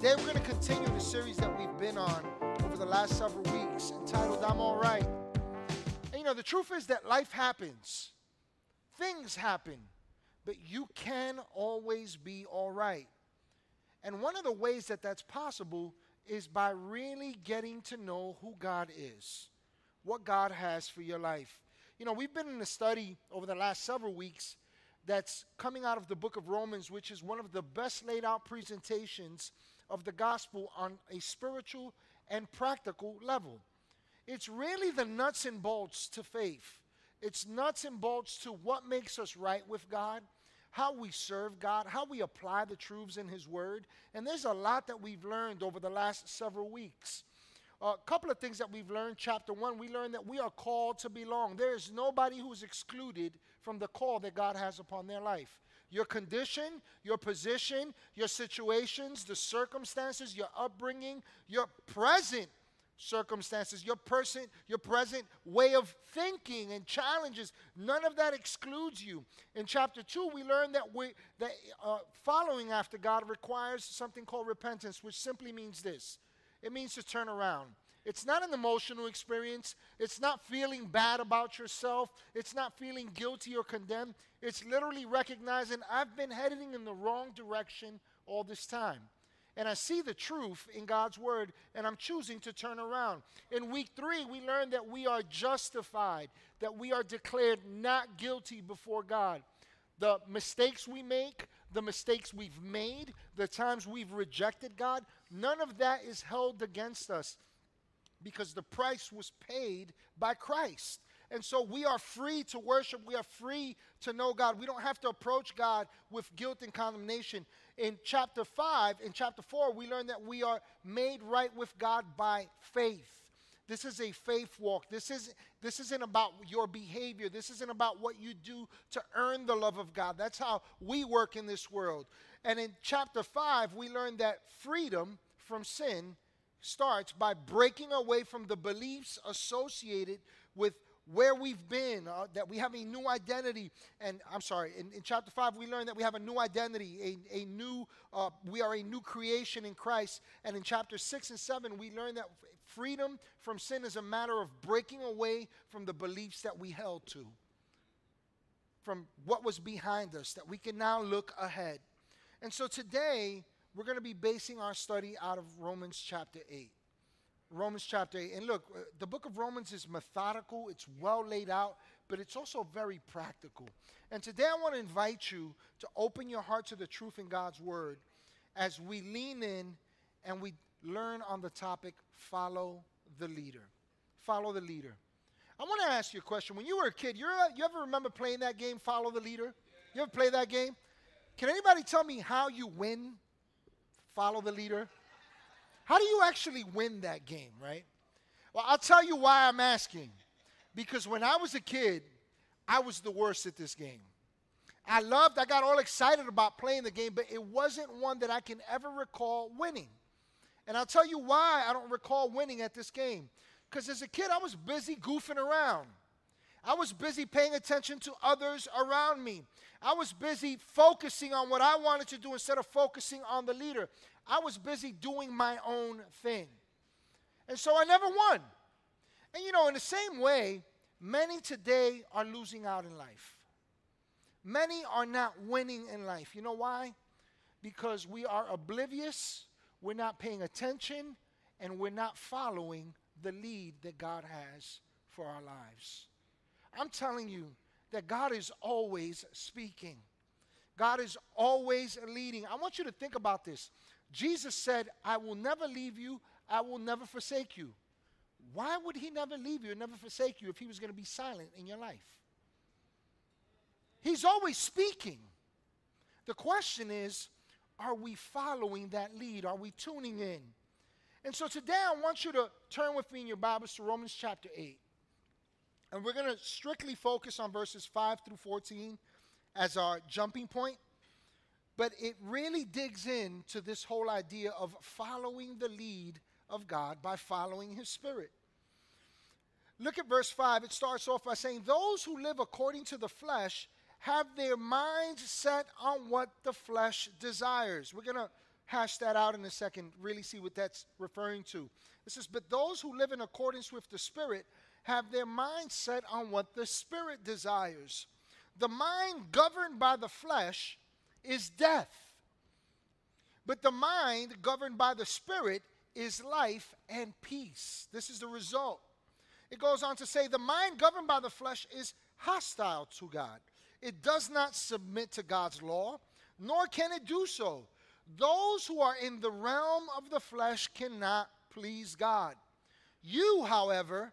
Today we're going to continue the series that we've been on over the last several weeks entitled I'm All Right. And you know, the truth is that life happens, things happen, but you can always be all right. And one of the ways that that's possible is by really getting to know who God is, what God has for your life. You know, we've been in a study over the last several weeks that's coming out of the book of Romans, which is one of the best laid out presentations of the gospel on a spiritual and practical level. It's really the nuts and bolts to faith. It's nuts and bolts to what makes us right with God, how we serve God, how we apply the truths in His Word. And there's a lot that we've learned over the last several weeks. A couple of things that we've learned. Chapter one, we learned that we are called to belong. There is nobody who's excluded from the call that God has upon their life. Your condition, your position, your situations, the circumstances, your upbringing, your present circumstances, your person, your present way of thinking and challenges, none of that excludes you. In chapter two, we learn that we that uh, following after God requires something called repentance, which simply means this: it means to turn around. It's not an emotional experience. It's not feeling bad about yourself. It's not feeling guilty or condemned. It's literally recognizing I've been heading in the wrong direction all this time. And I see the truth in God's word, and I'm choosing to turn around. In week three, we learned that we are justified, that we are declared not guilty before God. The mistakes we make, the mistakes we've made, the times we've rejected God, none of that is held against us because the price was paid by Christ. And so we are free to worship. We are free to know God. We don't have to approach God with guilt and condemnation. In chapter 5, in chapter 4, we learn that we are made right with God by faith. This is a faith walk. This, is, this isn't about your behavior. This isn't about what you do to earn the love of God. That's how we work in this world. And in chapter 5, we learn that freedom from sin starts by breaking away from the beliefs associated with where we've been, uh, that we have a new identity. And I'm sorry, in, in, chapter 5, we learn that we have a new identity, a, a new, uh, we are a new creation in Christ. And in chapter 6 and 7, we learn that freedom from sin is a matter of breaking away from the beliefs that we held to, from what was behind us, that we can now look ahead. And so today, we're going to be basing our study out of Romans chapter 8. Romans chapter 8. And look, uh, the book of Romans is methodical, it's well laid out, but it's also very practical. And today I want to invite you to open your heart to the truth in God's word as we lean in and we learn on the topic follow the leader. Follow the leader. I want to ask you a question. When you were a kid, you you ever remember playing that game, Follow the Leader? You ever play that game? Can anybody tell me how you win follow the leader? How do you actually win that game, right? Well, I'll tell you why I'm asking. Because when I was a kid, I was the worst at this game. I loved, I got all excited about playing the game, but it wasn't one that I can ever recall winning. And I'll tell you why I don't recall winning at this game. Because as a kid, I was busy goofing around. I was busy paying attention to others around me. I was busy focusing on what I wanted to do instead of focusing on the leader. I was busy doing my own thing. And so I never won. And you know, in the same way, many today are losing out in life. Many are not winning in life. You know why? Because we are oblivious, we're not paying attention, and we're not following the lead that God has for our lives. I'm telling you that God is always speaking. God is always leading. I want you to think about this. Jesus said, I will never leave you, I will never forsake you. Why would he never leave you and never forsake you if he was going to be silent in your life? He's always speaking. The question is, are we following that lead? Are we tuning in? And so today I want you to turn with me in your Bibles to Romans chapter 8. And we're going to strictly focus on verses 5 through 14 as our jumping point. But it really digs into this whole idea of following the lead of God by following His Spirit. Look at verse 5. It starts off by saying, Those who live according to the flesh have their minds set on what the flesh desires. We're going to hash that out in a second, really see what that's referring to. It says, But those who live in accordance with the Spirit have their mind set on what the Spirit desires. The mind governed by the flesh is death, but the mind governed by the Spirit is life and peace. This is the result. It goes on to say, The mind governed by the flesh is hostile to God. It does not submit to God's law, nor can it do so. Those who are in the realm of the flesh cannot please God. You, however,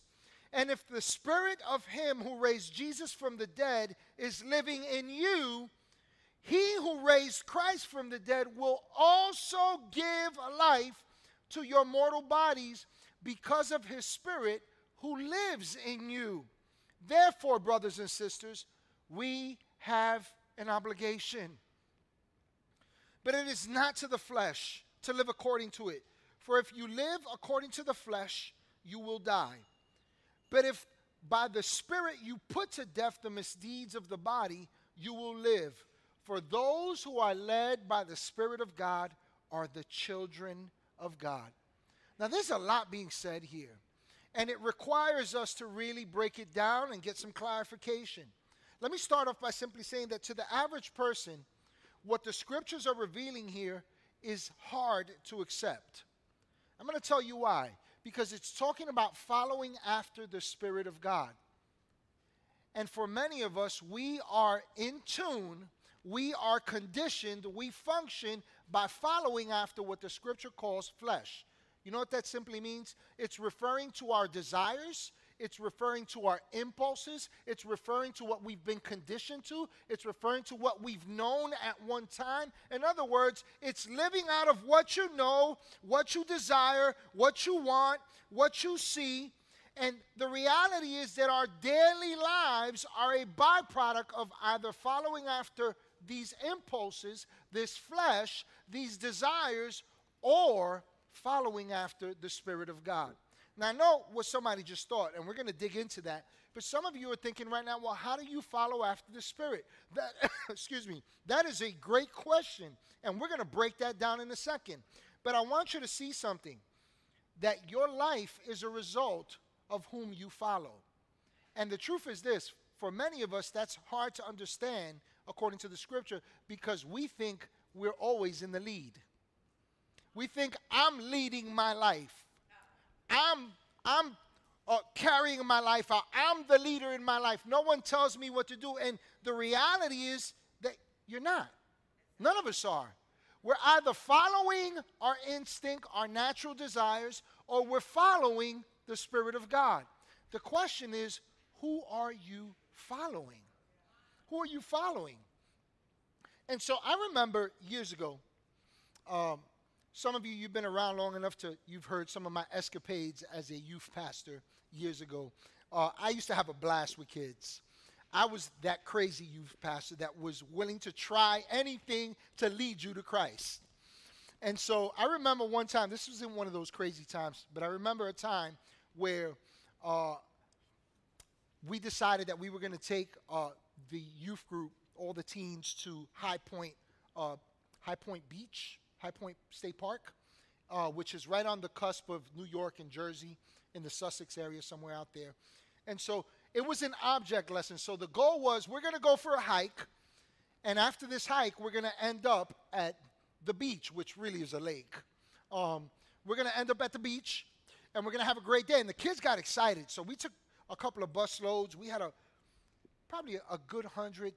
And if the Spirit of Him who raised Jesus from the dead is living in you, He who raised Christ from the dead will also give life to your mortal bodies because of His Spirit who lives in you. Therefore, brothers and sisters, we have an obligation. But it is not to the flesh to live according to it. For if you live according to the flesh, you will die. But if by the Spirit you put to death the misdeeds of the body, you will live. For those who are led by the Spirit of God are the children of God. Now, there's a lot being said here. And it requires us to really break it down and get some clarification. Let me start off by simply saying that to the average person, what the scriptures are revealing here is hard to accept. I'm going to tell you why. Because it's talking about following after the Spirit of God. And for many of us, we are in tune, we are conditioned, we function by following after what the scripture calls flesh. You know what that simply means? It's referring to our desires, it's referring to our impulses, it's referring to what we've been conditioned to, it's referring to what we've known at one time. In other words, it's living out of what you know, what you desire, what you want, what you see. And the reality is that our daily lives are a byproduct of either following after these impulses, this flesh, these desires, or following after the Spirit of God. Now, I know what somebody just thought, and we're going to dig into that. But some of you are thinking right now, well, how do you follow after the Spirit? That, excuse me, that is a great question, and we're going to break that down in a second. But I want you to see something that your life is a result of whom you follow. And the truth is this for many of us, that's hard to understand according to the scripture because we think we're always in the lead. We think I'm leading my life. I'm I'm uh, carrying my life out. I'm the leader in my life. No one tells me what to do. And the reality is that you're not. None of us are. We're either following our instinct, our natural desires, or we're following the Spirit of God. The question is, who are you following? Who are you following? And so I remember years ago, um, some of you, you've been around long enough to, you've heard some of my escapades as a youth pastor years ago. Uh, I used to have a blast with kids. I was that crazy youth pastor that was willing to try anything to lead you to Christ. And so I remember one time, this was in one of those crazy times, but I remember a time where uh, we decided that we were going to take uh, the youth group, all the teens, to High Point, uh, High Point Beach High Point State Park, uh, which is right on the cusp of New York and Jersey in the Sussex area, somewhere out there. And so it was an object lesson. So the goal was we're going to go for a hike, and after this hike, we're going to end up at the beach, which really is a lake. Um, we're going to end up at the beach, and we're going to have a great day. And the kids got excited. So we took a couple of bus loads. We had a probably a, good hundred,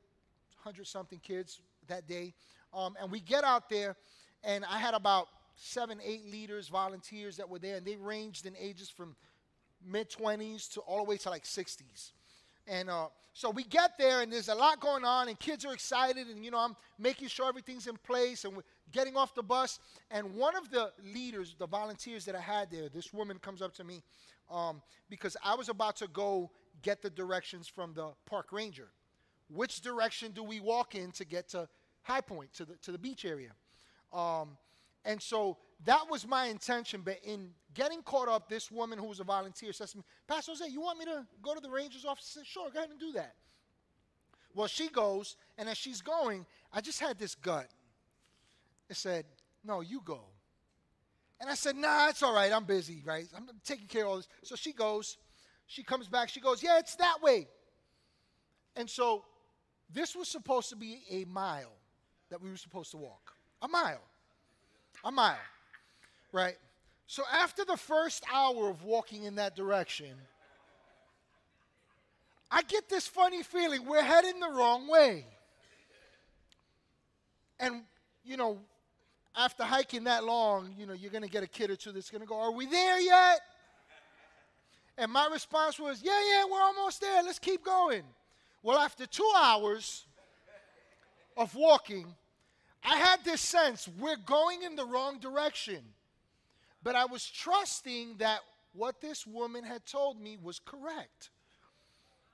hundred something kids that day. Um, and we get out there, and I had about seven, eight leaders, volunteers that were there, and they ranged in ages from mid 20s to all the way to like 60s. And uh, so we get there, and there's a lot going on, and kids are excited, and you know, I'm making sure everything's in place, and we're getting off the bus. And one of the leaders, the volunteers that I had there, this woman comes up to me um, because I was about to go get the directions from the park ranger. Which direction do we walk in to get to High Point, to the, to the beach area? Um, and so that was my intention. But in getting caught up, this woman who was a volunteer says to me, Pastor Jose, you want me to go to the ranger's office? I said, sure, go ahead and do that. Well, she goes, and as she's going, I just had this gut. It said, no, you go. And I said, nah, it's all right. I'm busy, right? I'm taking care of all this. So she goes. She comes back. She goes, yeah, it's that way. And so this was supposed to be a mile that we were supposed to walk. A mile. A mile. Right? So after the first hour of walking in that direction, I get this funny feeling we're heading the wrong way. And, you know, after hiking that long, you know, you're going to get a kid or two that's going to go, Are we there yet? And my response was, Yeah, yeah, we're almost there. Let's keep going. Well, after two hours of walking, I had this sense we're going in the wrong direction. But I was trusting that what this woman had told me was correct.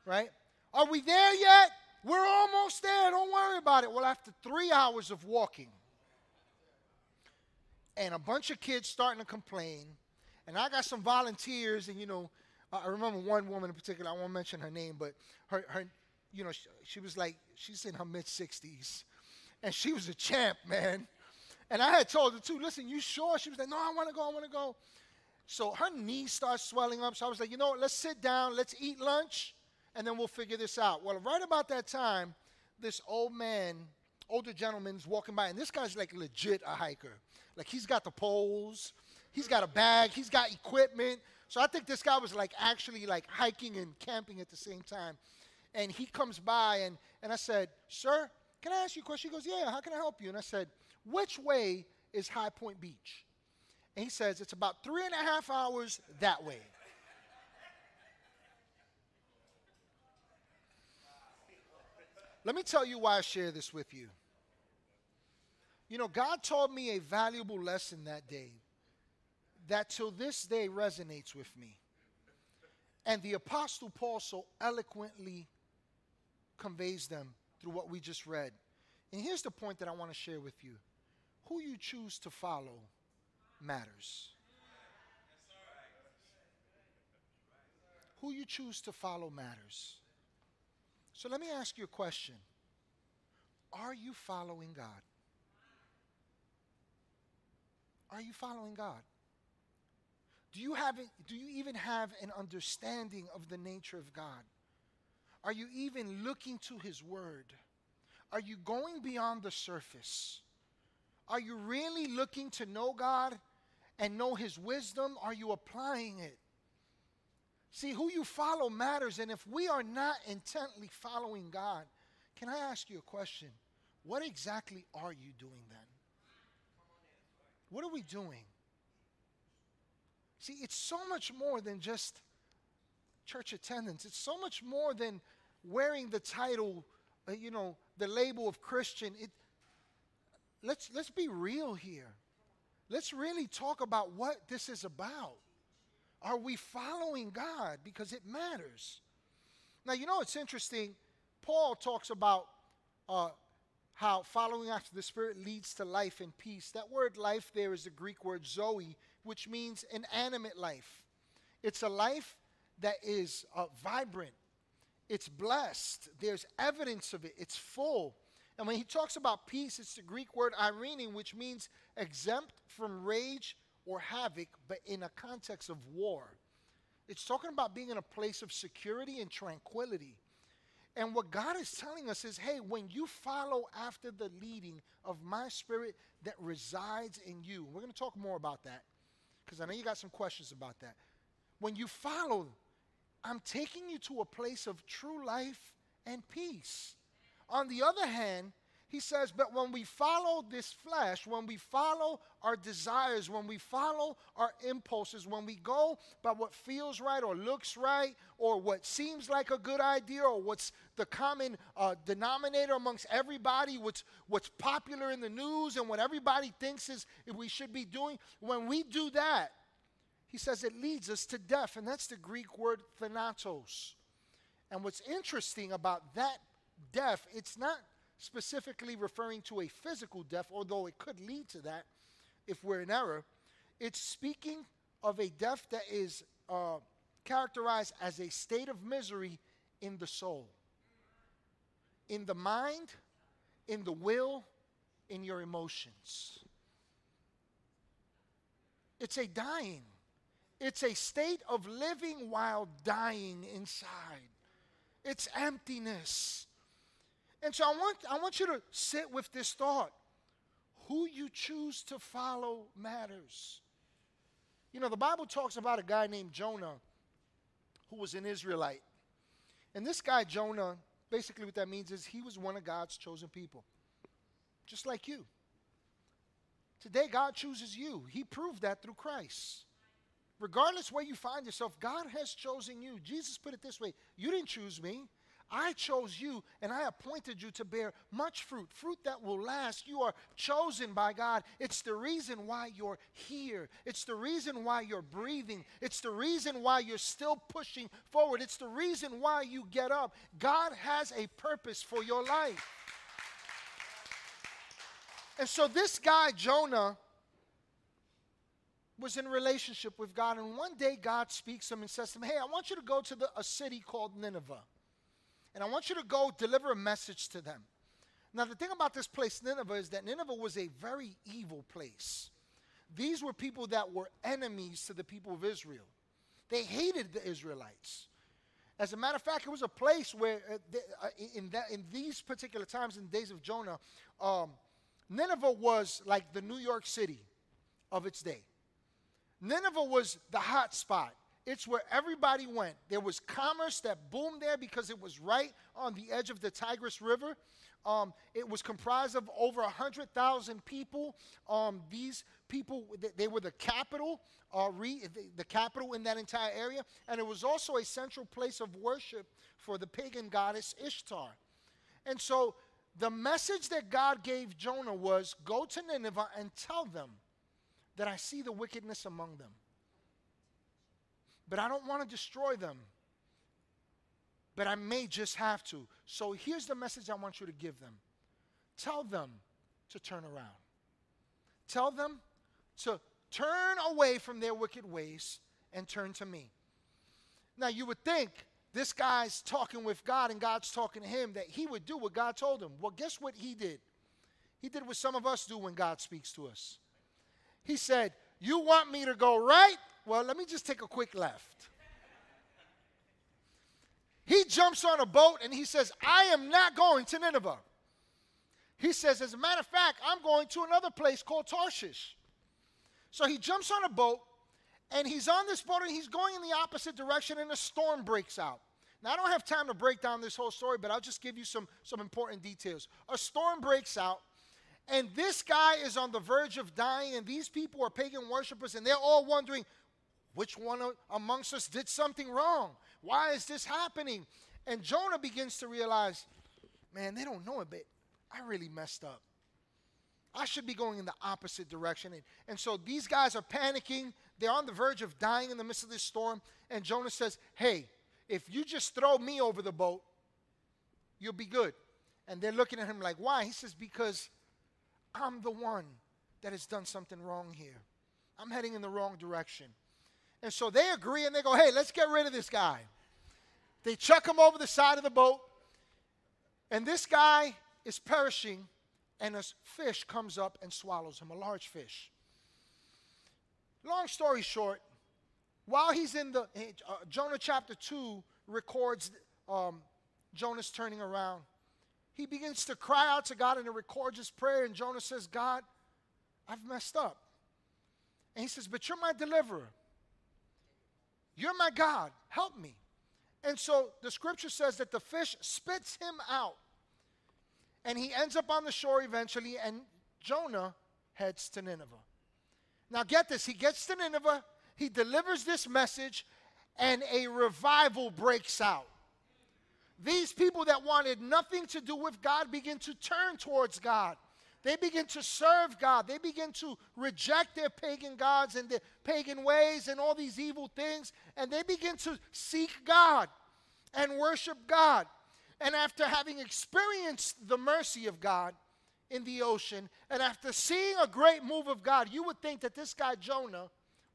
Right? Are we there yet? We're almost there. Don't worry about it. Well, after three hours of walking, and a bunch of kids starting to complain, and I got some volunteers, and you know, I remember one woman in particular. I won't mention her name, but her, her, you know, she, she was like, she's in her mid 60s, and she was a champ, man. And I had told her too, listen, you sure? She was like, no, I want to go, I want to go. So her knees start swelling up. So I was like, you know what? Let's sit down, let's eat lunch, and then we'll figure this out. Well, right about that time, this old man, older gentleman's walking by, and this guy's like legit a hiker. Like he's got the poles, he's got a bag, he's got equipment. So I think this guy was like actually like hiking and camping at the same time. And he comes by and, and I said, Sir, can I ask you a question? He goes, Yeah, how can I help you? And I said, which way is High Point Beach? And he says, It's about three and a half hours that way. Let me tell you why I share this with you. You know, God taught me a valuable lesson that day that till this day resonates with me. And the Apostle Paul so eloquently conveys them through what we just read. And here's the point that I want to share with you who you choose to follow matters. Who you choose to follow matters. So let me ask you a question Are you following God? Are you following God? Do you, have, do you even have an understanding of the nature of God? Are you even looking to His Word? Are you going beyond the surface? Are you really looking to know God and know His wisdom? Are you applying it? See, who you follow matters, and if we are not intently following God, can I ask you a question? What exactly are you doing then? What are we doing? See, it's so much more than just church attendance. It's so much more than wearing the title, uh, you know, the label of Christian. It, let's, let's be real here. Let's really talk about what this is about. Are we following God? Because it matters. Now, you know, it's interesting. Paul talks about uh, how following after the Spirit leads to life and peace. That word life there is the Greek word zoe, which means an animate life. It's a life that is uh, vibrant, it's blessed, there's evidence of it, it's full. And when he talks about peace, it's the Greek word irene, which means exempt from rage or havoc, but in a context of war. It's talking about being in a place of security and tranquility. And what God is telling us is hey, when you follow after the leading of my spirit that resides in you, we're going to talk more about that because I know you got some questions about that. When you follow, I'm taking you to a place of true life and peace. On the other hand, he says, but when we follow this flesh, when we follow our desires, when we follow our impulses, when we go by what feels right or looks right or what seems like a good idea or what's the common uh, denominator amongst everybody, what's, what's popular in the news and what everybody thinks is we should be doing, when we do that, he says it leads us to death. And that's the Greek word thanatos. And what's interesting about that death, it's not specifically referring to a physical death, although it could lead to that if we're in error. It's speaking of a death that is uh, characterized as a state of misery in the soul, in the mind, in the will, in your emotions. It's a dying. It's a state of living while dying inside. It's emptiness. And so I want, I want you to sit with this thought. Who you choose to follow matters. You know, the Bible talks about a guy named Jonah who was an Israelite. And this guy, Jonah, basically what that means is he was one of God's chosen people, just like you. Today, God chooses you. He proved that through Christ. Regardless where you find yourself, God has chosen you. Jesus put it this way You didn't choose me, I chose you and I appointed you to bear much fruit, fruit that will last. You are chosen by God. It's the reason why you're here. It's the reason why you're breathing. It's the reason why you're still pushing forward. It's the reason why you get up. God has a purpose for your life. And so this guy, Jonah, was in relationship with God. And one day God speaks to him and says to him, Hey, I want you to go to the, a city called Nineveh. And I want you to go deliver a message to them. Now, the thing about this place, Nineveh, is that Nineveh was a very evil place. These were people that were enemies to the people of Israel. They hated the Israelites. As a matter of fact, it was a place where, uh, uh, in, that, in these particular times, in the days of Jonah, um, Nineveh was like the New York City of its day. Nineveh was the hot spot. It's where everybody went. There was commerce that boomed there because it was right on the edge of the Tigris River. Um, it was comprised of over 100,000 people. Um, these people, they were the capital, uh, re, the, the capital in that entire area. And it was also a central place of worship for the pagan goddess Ishtar. And so the message that God gave Jonah was go to Nineveh and tell them that I see the wickedness among them but I don't want to destroy them. But I may just have to. So here's the message I want you to give them tell them to turn around, tell them to turn away from their wicked ways and turn to me. Now, you would think this guy's talking with God and God's talking to him that he would do what God told him. Well, guess what he did? He did what some of us do when God speaks to us. He said, You want me to go right? Well, let me just take a quick left. He jumps on a boat and he says, I am not going to Nineveh. He says, as a matter of fact, I'm going to another place called Tarshish. So he jumps on a boat and he's on this boat and he's going in the opposite direction and a storm breaks out. Now, I don't have time to break down this whole story, but I'll just give you some, some important details. A storm breaks out, and this guy is on the verge of dying, and these people are pagan worshippers, and they're all wondering, which one amongst us did something wrong? Why is this happening? And Jonah begins to realize, man, they don't know it, but I really messed up. I should be going in the opposite direction. And, and so these guys are panicking. They're on the verge of dying in the midst of this storm. And Jonah says, Hey, if you just throw me over the boat, you'll be good. And they're looking at him like, Why? He says, Because I'm the one that has done something wrong here. I'm heading in the wrong direction. And so they agree and they go, hey, let's get rid of this guy. They chuck him over the side of the boat, and this guy is perishing, and a fish comes up and swallows him, a large fish. Long story short, while he's in the, uh, Jonah chapter 2 records um, Jonah's turning around. He begins to cry out to God and it records his prayer, and Jonah says, God, I've messed up. And he says, But you're my deliverer. You're my God. Help me. And so the scripture says that the fish spits him out. And he ends up on the shore eventually, and Jonah heads to Nineveh. Now, get this he gets to Nineveh, he delivers this message, and a revival breaks out. These people that wanted nothing to do with God begin to turn towards God. They begin to serve God. They begin to reject their pagan gods and their pagan ways and all these evil things. And they begin to seek God and worship God. And after having experienced the mercy of God in the ocean, and after seeing a great move of God, you would think that this guy Jonah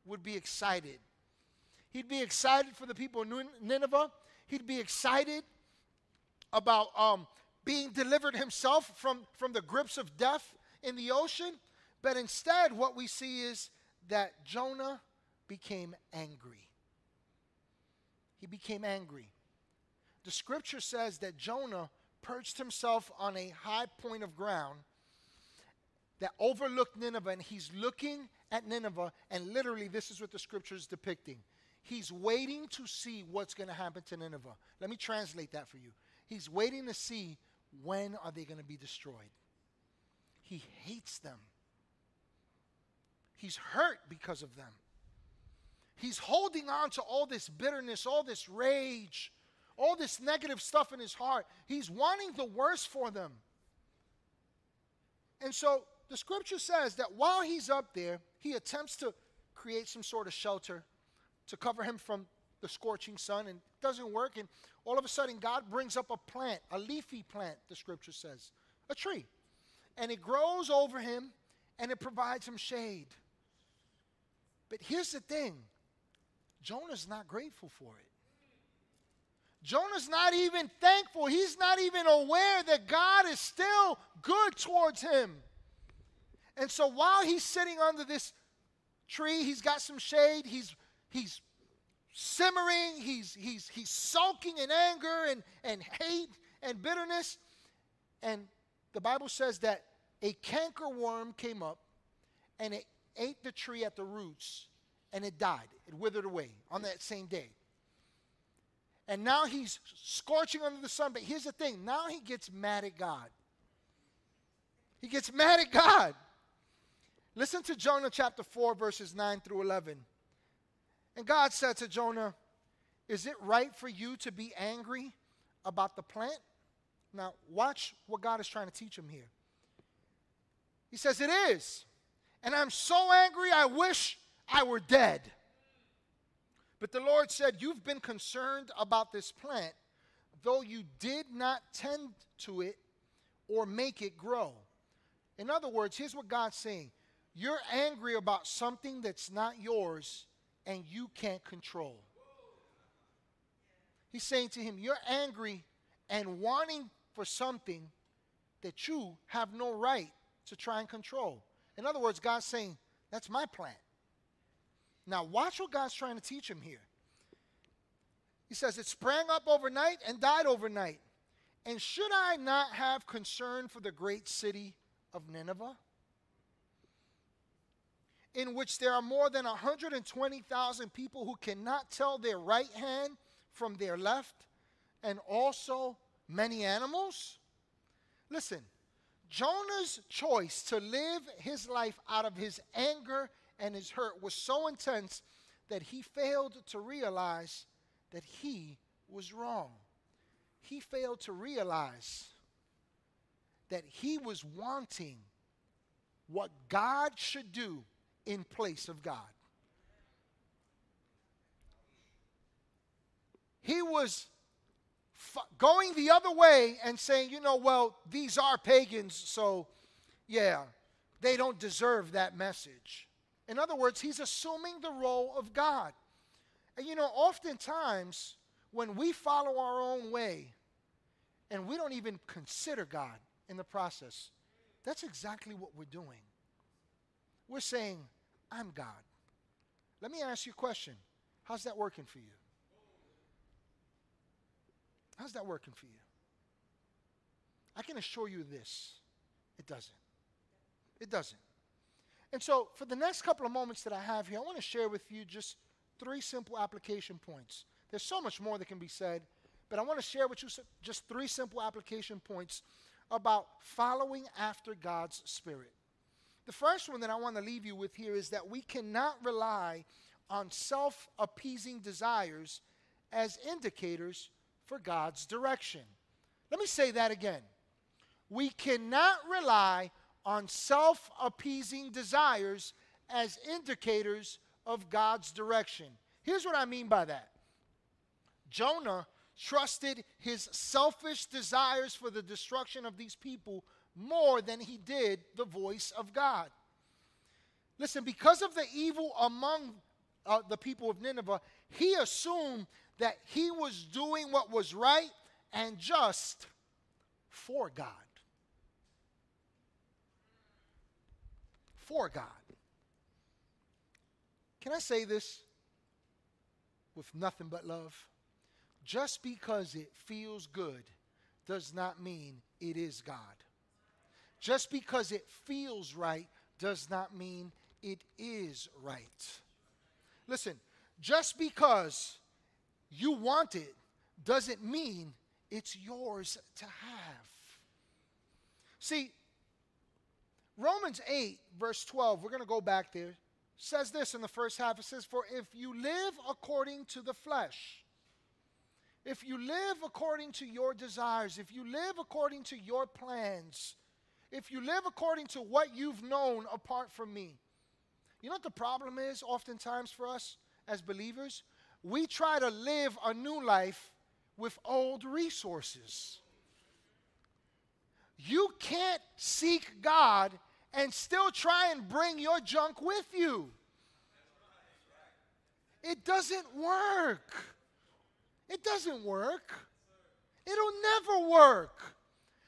would be excited. He'd be excited for the people of Nineveh. He'd be excited about um, being delivered himself from, from the grips of death in the ocean. But instead, what we see is that Jonah became angry. He became angry. The scripture says that Jonah perched himself on a high point of ground that overlooked Nineveh, and he's looking at Nineveh, and literally, this is what the scripture is depicting. He's waiting to see what's going to happen to Nineveh. Let me translate that for you. He's waiting to see when are they going to be destroyed. He hates them. He's hurt because of them. He's holding on to all this bitterness, all this rage, all this negative stuff in his heart. He's wanting the worst for them. And so the scripture says that while he's up there, he attempts to create some sort of shelter to cover him from the scorching sun and it doesn't work. And all of a sudden, God brings up a plant, a leafy plant, the scripture says, a tree. And it grows over him and it provides him shade. But here's the thing Jonah's not grateful for it. Jonah's not even thankful. He's not even aware that God is still good towards him. And so while he's sitting under this tree, he's got some shade, he's, he's simmering, he's, he's, he's sulking in anger and, and hate and bitterness. And the Bible says that a cankerworm came up and it ate the tree at the roots and it died. It withered away on that same day. And now he's scorching under the sun. But here's the thing now he gets mad at God. He gets mad at God. Listen to Jonah chapter 4, verses 9 through 11. And God said to Jonah, Is it right for you to be angry about the plant? Now, watch what God is trying to teach him here. He says, It is. And I'm so angry, I wish I were dead. But the Lord said, You've been concerned about this plant, though you did not tend to it or make it grow. In other words, here's what God's saying You're angry about something that's not yours and you can't control. He's saying to him, You're angry and wanting for something that you have no right to try and control. In other words, God's saying, That's my plan. Now, watch what God's trying to teach him here. He says, It sprang up overnight and died overnight. And should I not have concern for the great city of Nineveh? In which there are more than 120,000 people who cannot tell their right hand from their left, and also many animals? Listen, Jonah's choice to live his life out of his anger and his hurt was so intense that he failed to realize that he was wrong. He failed to realize that he was wanting what God should do in place of God. He was going the other way and saying, you know, well, these are pagans, so yeah, they don't deserve that message. In other words, he's assuming the role of God. And you know, oftentimes when we follow our own way and we don't even consider God in the process, that's exactly what we're doing. We're saying, I'm God. Let me ask you a question. How's that working for you? How's that working for you? I can assure you this it doesn't. It doesn't. And so, for the next couple of moments that I have here, I want to share with you just three simple application points. There's so much more that can be said, but I want to share with you just three simple application points about following after God's Spirit. The first one that I want to leave you with here is that we cannot rely on self appeasing desires as indicators for God's direction. Let me say that again. We cannot rely on self appeasing desires as indicators of God's direction. Here's what I mean by that Jonah trusted his selfish desires for the destruction of these people more than he did the voice of God. Listen, because of the evil among uh, the people of Nineveh, he assumed that he was doing what was right and just for God. For God. Can I say this with nothing but love? Just because it feels good does not mean it is God. Just because it feels right does not mean it is right. Listen, just because you want it doesn't mean it's yours to have. See, Romans 8, verse 12, we're going to go back there says this in the first half it says, For if you live according to the flesh, if you live according to your desires, if you live according to your plans, if you live according to what you've known apart from me, you know what the problem is oftentimes for us as believers? We try to live a new life with old resources. You can't seek God and still try and bring your junk with you. It doesn't work. It doesn't work. It'll never work.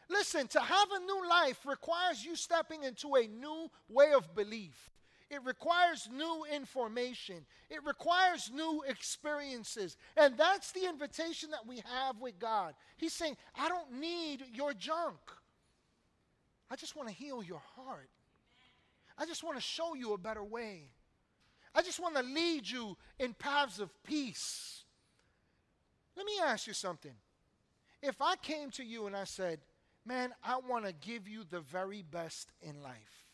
Listen, to have a new life requires you stepping into a new way of belief. It requires new information. It requires new experiences. And that's the invitation that we have with God. He's saying, I don't need your junk. I just want to heal your heart. I just want to show you a better way. I just want to lead you in paths of peace. Let me ask you something. If I came to you and I said, Man, I want to give you the very best in life,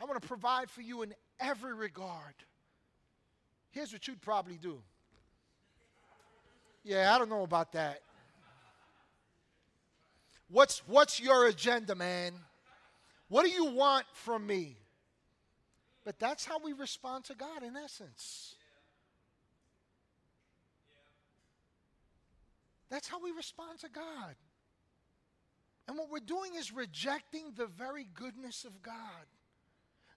I want to provide for you in every regard. Here's what you'd probably do. Yeah, I don't know about that. What's, what's your agenda, man? What do you want from me? But that's how we respond to God in essence. That's how we respond to God. And what we're doing is rejecting the very goodness of God.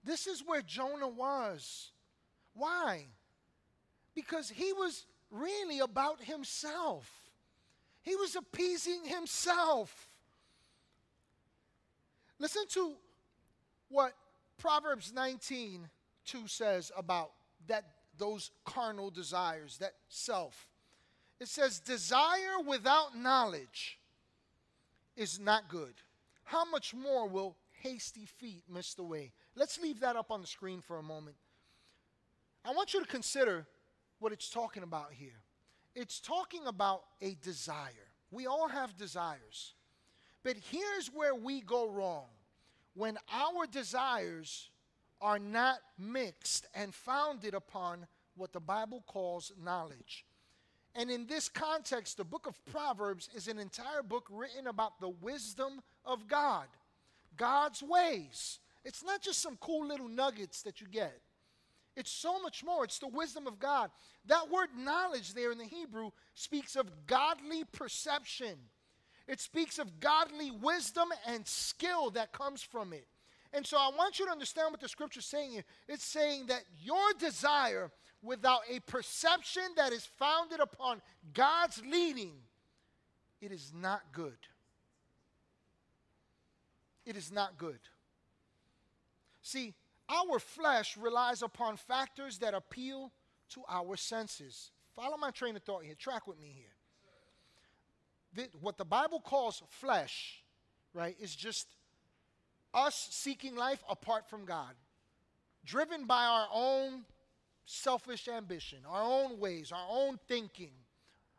This is where Jonah was. Why? Because he was really about himself, he was appeasing himself. Listen to what Proverbs 19 2 says about that those carnal desires, that self. It says, Desire without knowledge is not good. How much more will hasty feet miss the way? Let's leave that up on the screen for a moment. I want you to consider what it's talking about here. It's talking about a desire. We all have desires. But here's where we go wrong when our desires are not mixed and founded upon what the Bible calls knowledge. And in this context, the book of Proverbs is an entire book written about the wisdom of God, God's ways. It's not just some cool little nuggets that you get. It's so much more. It's the wisdom of God. That word knowledge there in the Hebrew speaks of godly perception. It speaks of godly wisdom and skill that comes from it. And so I want you to understand what the scripture is saying here. It's saying that your desire without a perception that is founded upon God's leading, it is not good. It is not good. See, our flesh relies upon factors that appeal to our senses. Follow my train of thought here. Track with me here the, what the Bible calls flesh, right, is just us seeking life apart from God, driven by our own selfish ambition, our own ways, our own thinking,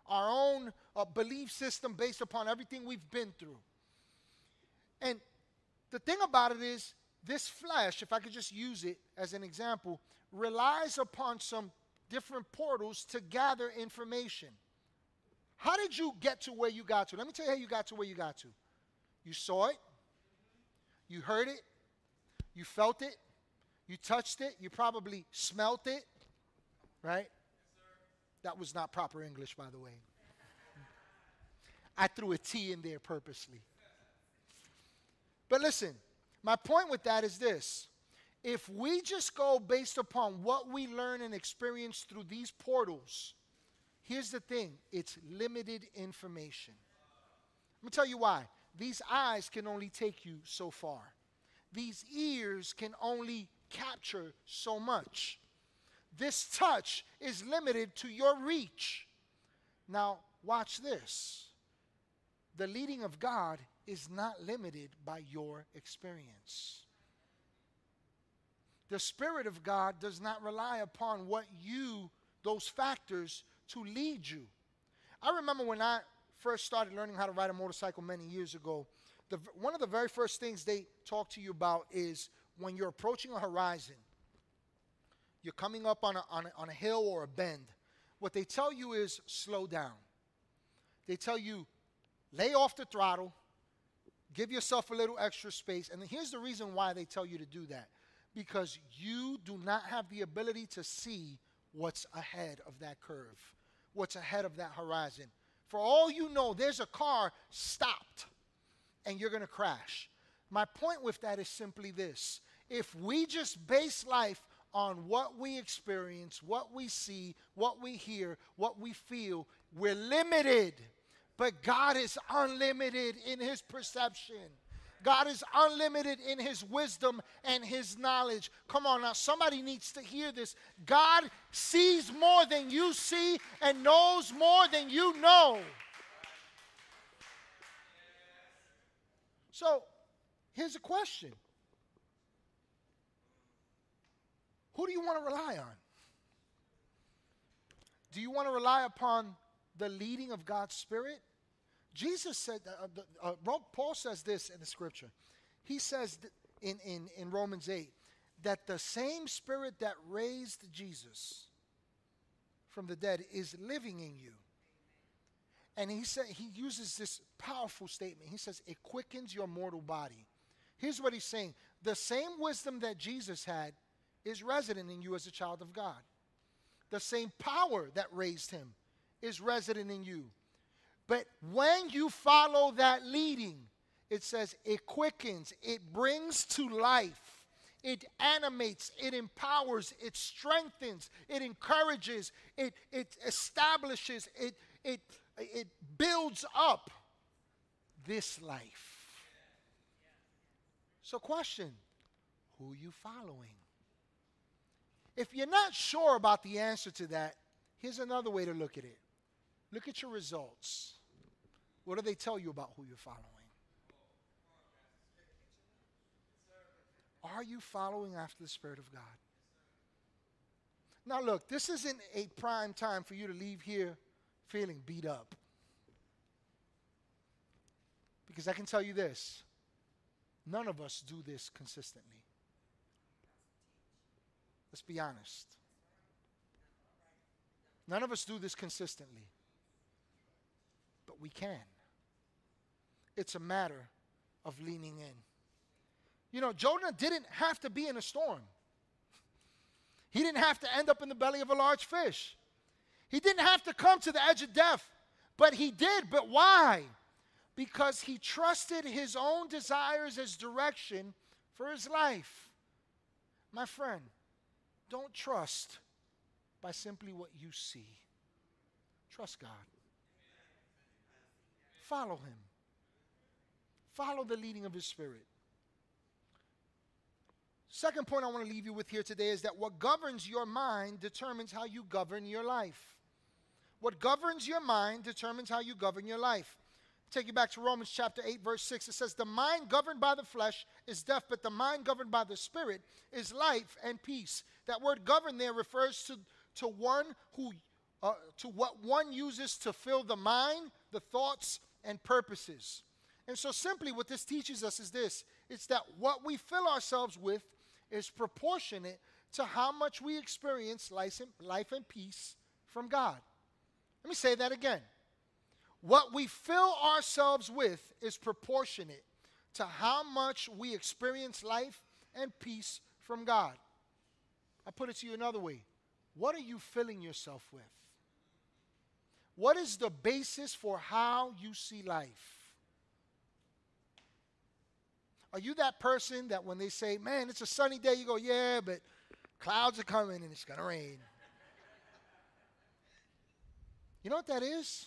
our own uh, belief system based upon everything we've been through. And the thing about it is, this flesh, if I could just use it as an example, relies upon some different portals to gather information. How did you get to where you got to? Let me tell you how you got to where you got to. You saw it, you heard it, you felt it, you touched it, you probably smelt it, right? that was not proper English, by the way. I threw a T in there purposely. But listen, my point with that is this. If we just go based upon what we learn and experience through these portals, here's the thing it's limited information. Let me tell you why. These eyes can only take you so far, these ears can only capture so much. This touch is limited to your reach. Now, watch this. The leading of God is not limited by your experience. The Spirit of God does not rely upon what you, those factors, to lead you. I remember when I first started learning how to ride a motorcycle many years ago, the, one of the very first things they talk to you about is when you're approaching a horizon, you're coming up on a, on a, on a hill or a bend. What they tell you is slow down. They tell you lay off the throttle, give yourself a little extra space. And here's the reason why they tell you to do that because you do not have the ability to see what's ahead of that curve, what's ahead of that horizon. For all you know, there's a car stopped and you're going to crash. My point with that is simply this if we just base life on what we experience, what we see, what we hear, what we feel, we're limited. But God is unlimited in His perception. God is unlimited in His wisdom and His knowledge. Come on now, somebody needs to hear this. God sees more than you see and knows more than you know. So, here's a question Who do you want to rely on? Do you want to rely upon the leading of God's Spirit? Jesus said, uh, uh, Paul says this in the scripture. He says in, in, in Romans 8 that the same Spirit that raised Jesus from the dead is living in you. And he said he uses this powerful statement. He says it quickens your mortal body. Here's what he's saying: the same wisdom that Jesus had is resident in you as a child of God. The same power that raised him is resident in you. But when you follow that leading, it says it quickens, it brings to life, it animates, it empowers, it strengthens, it encourages, it, it establishes, it, it, it builds up this life. So, question who you following? If you're not sure about the answer to that, here's another way to look at it look at your results. What do they tell you about who you're following? Are you following after the Spirit of God? Now, look, this isn't a prime time for you to leave here feeling beat up. Because I can tell you this none of us do this consistently. Let's be honest. None of us do this consistently, but we can. It's a matter of leaning in. You know, Jonah didn't have to be in a storm. He didn't have to end up in the belly of a large fish. He didn't have to come to the edge of death, but he did. But why? Because he trusted his own desires as direction for his life. My friend, don't trust by simply what you see. Trust God. Follow Him. Follow the leading of His Spirit. Second point I want to leave you with here today is that what governs your mind determines how you govern your life. What governs your mind determines how you govern your life. Take you back to Romans chapter 8, verse 6. It says, The mind governed by the flesh is death, but the mind governed by the Spirit is life and peace. That word govern there refers to, to one who uh, to what one uses to fill the mind, the thoughts, and purposes. And so, simply, what this teaches us is this it's that what we fill ourselves with is proportionate to how much we experience life and, life and peace from God. Let me say that again. What we fill ourselves with is proportionate to how much we experience life and peace from God. I put it to you another way. What are you filling yourself with? What is the basis for how you see life? Are you that person that when they say, man, it's a sunny day, you go, yeah, but clouds are coming and it's going to rain? You know what that is?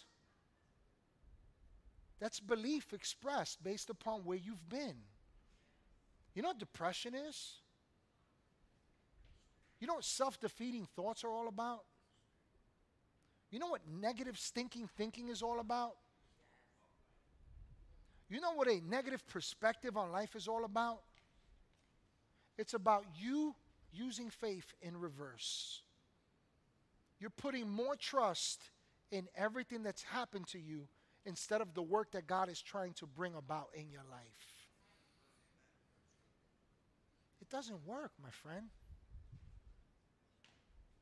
That's belief expressed based upon where you've been. You know what depression is? You know what self defeating thoughts are all about? You know what negative stinking thinking is all about? You know what a negative perspective on life is all about? It's about you using faith in reverse. You're putting more trust in everything that's happened to you instead of the work that God is trying to bring about in your life. It doesn't work, my friend.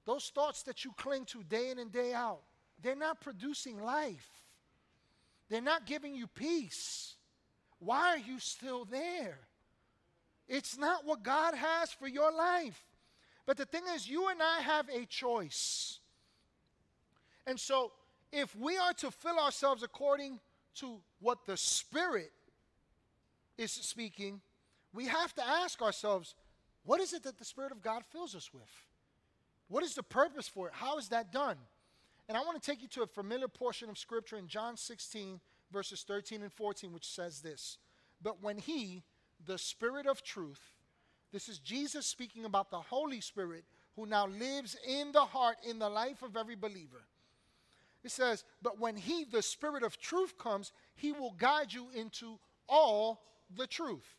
Those thoughts that you cling to day in and day out, they're not producing life. They're not giving you peace. Why are you still there? It's not what God has for your life. But the thing is, you and I have a choice. And so, if we are to fill ourselves according to what the Spirit is speaking, we have to ask ourselves, what is it that the Spirit of God fills us with? What is the purpose for it? How is that done? And I want to take you to a familiar portion of Scripture in John 16, verses 13 and 14, which says this But when He, the Spirit of truth, this is Jesus speaking about the Holy Spirit who now lives in the heart, in the life of every believer. It says, But when He, the Spirit of truth, comes, He will guide you into all the truth.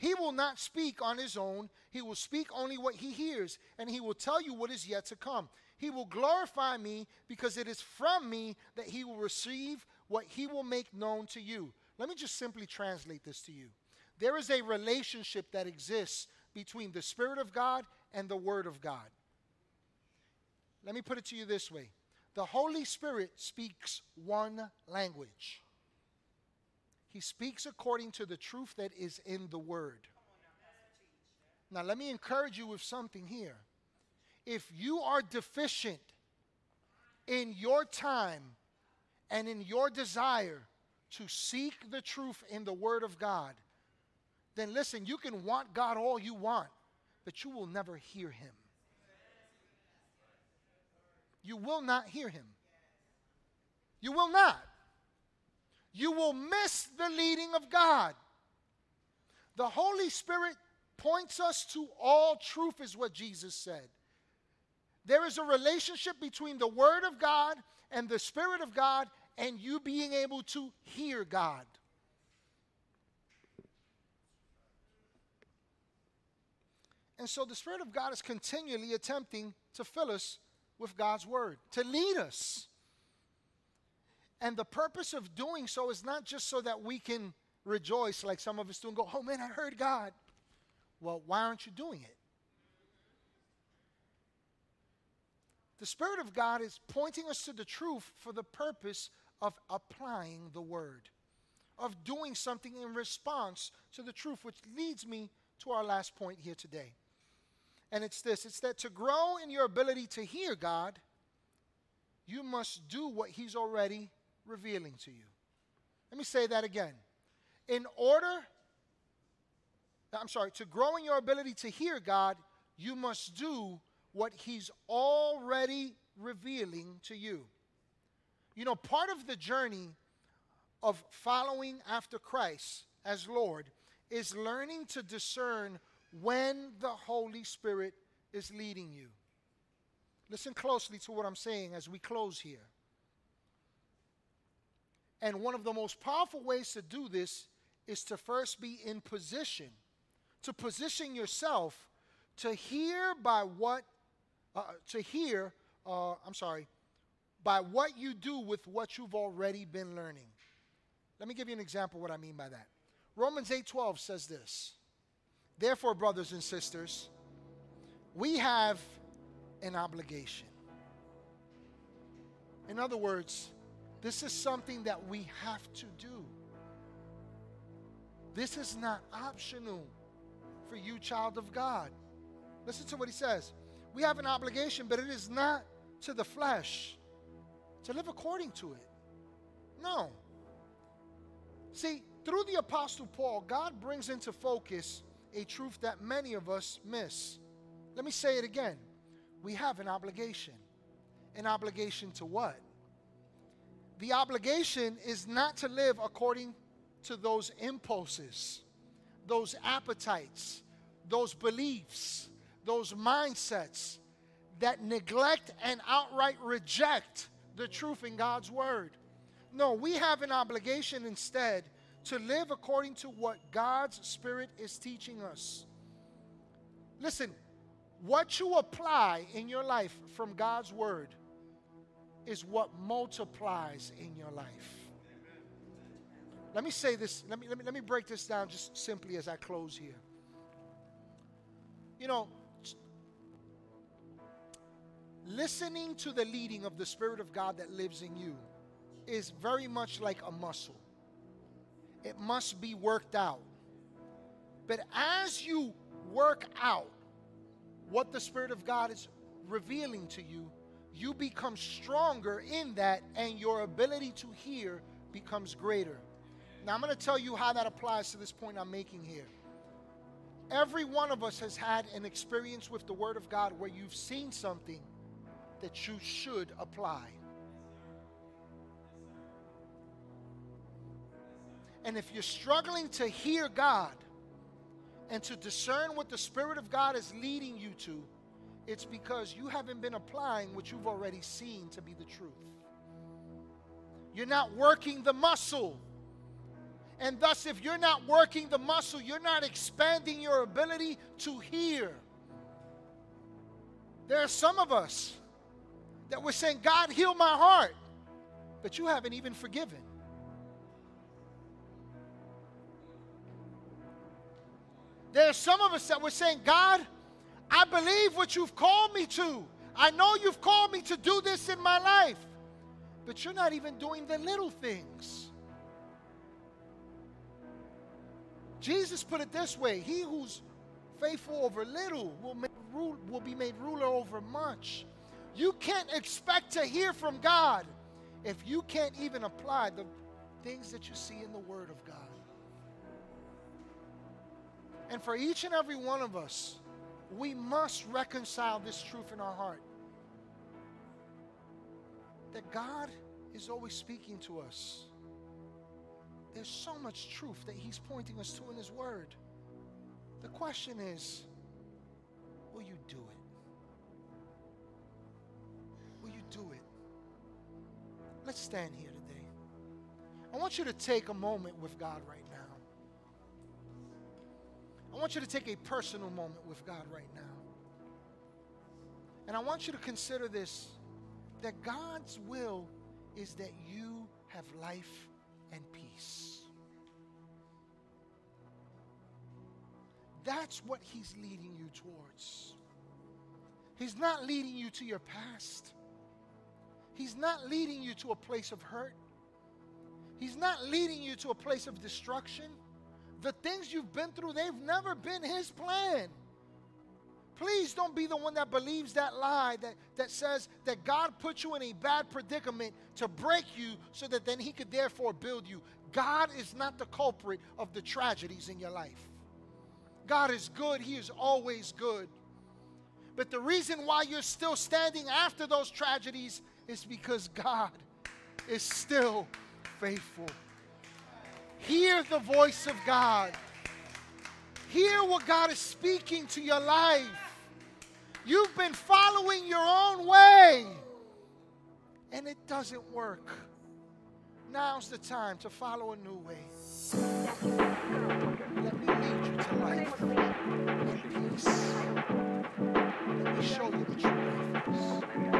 He will not speak on His own, He will speak only what He hears, and He will tell you what is yet to come. He will glorify me because it is from me that He will receive what He will make known to you. Let me just simply translate this to you. There is a relationship that exists between the Spirit of God and the Word of God. Let me put it to you this way the Holy Spirit speaks one language. He speaks according to the truth that is in the Word. Now, let me encourage you with something here. If you are deficient in your time and in your desire to seek the truth in the Word of God, then listen, you can want God all you want, but you will never hear Him you will not hear him. You will not. You will miss the leading of God. The Holy Spirit points us to all truth, is what Jesus said. There is a relationship between the Word of God and the Spirit of God, and you being able to hear God. And so the Spirit of God is continually attempting to fill us with God's word, to lead us. And the purpose of doing so is not just so that we can rejoice like some of us do and go, oh man, I heard God. Well, why aren't you doing it? The Spirit of God is pointing us to the truth for the purpose of applying the word, of doing something in response to the truth, which leads me to our last point here today. And it's this it's that to grow in your ability to hear God, you must do what He's already revealing to you. Let me say that again. In order, I'm sorry, to grow in your ability to hear God, you must do what He's already revealing to you. You know, part of the journey of following after Christ as Lord is learning to discern when the Holy Spirit is leading you. Listen closely to what I'm saying as we close here. And one of the most powerful ways to do this is to first be in position, to position yourself to hear by what, uh, to hear, uh, I'm sorry, by what you do with what you've already been learning. Let me give you an example what I mean by that. Romans 8:12 says this. Therefore, brothers and sisters, we have an obligation. In other words, this is something that we have to do. This is not optional for you, child of God. Listen to what he says. We have an obligation, but it is not to the flesh to live according to it. No. See, through the Apostle Paul, God brings into focus a truth that many of us miss. Let me say it again. We have an obligation. An obligation to what? The obligation is not to live according to those impulses, those appetites, those beliefs, those mindsets that neglect and outright reject the truth in God's word. No, we have an obligation instead to live according to what God's Spirit is teaching us. Listen, what you apply in your life from God's word is what multiplies in your life. Let me say this, let me, let me, let me break this down just simply as I close here. You know, listening to the leading of the Spirit of God that lives in you is very much like a muscle. It must be worked out. But as you work out what the Spirit of God is revealing to you, you become stronger in that, and your ability to hear becomes greater. Now, I'm going to tell you how that applies to this point I'm making here. Every one of us has had an experience with the Word of God where you've seen something that you should apply. And if you're struggling to hear God and to discern what the Spirit of God is leading you to, it's because you haven't been applying what you've already seen to be the truth. You're not working the muscle. And thus, if you're not working the muscle, you're not expanding your ability to hear. There are some of us that we're saying, God, heal my heart, but you haven't even forgiven. There are some of us that we're saying, God, I believe what you've called me to. I know you've called me to do this in my life, but you're not even doing the little things. Jesus put it this way He who's faithful over little will, rule, will be made ruler over much. You can't expect to hear from God if you can't even apply the things that you see in the Word of God. And for each and every one of us, we must reconcile this truth in our heart that God is always speaking to us. There's so much truth that He's pointing us to in His Word. The question is will you do it? Will you do it? Let's stand here today. I want you to take a moment with God right now. I want you to take a personal moment with God right now. And I want you to consider this that God's will is that you have life and peace. That's what He's leading you towards. He's not leading you to your past. He's not leading you to a place of hurt. He's not leading you to a place of destruction. The things you've been through, they've never been His plan. Please don't be the one that believes that lie that, that says that God put you in a bad predicament to break you so that then He could therefore build you. God is not the culprit of the tragedies in your life. God is good, He is always good. But the reason why you're still standing after those tragedies is because God is still faithful. Hear the voice of God. Hear what God is speaking to your life. You've been following your own way, and it doesn't work. Now's the time to follow a new way. Let me lead you to life and peace. Let me show you is.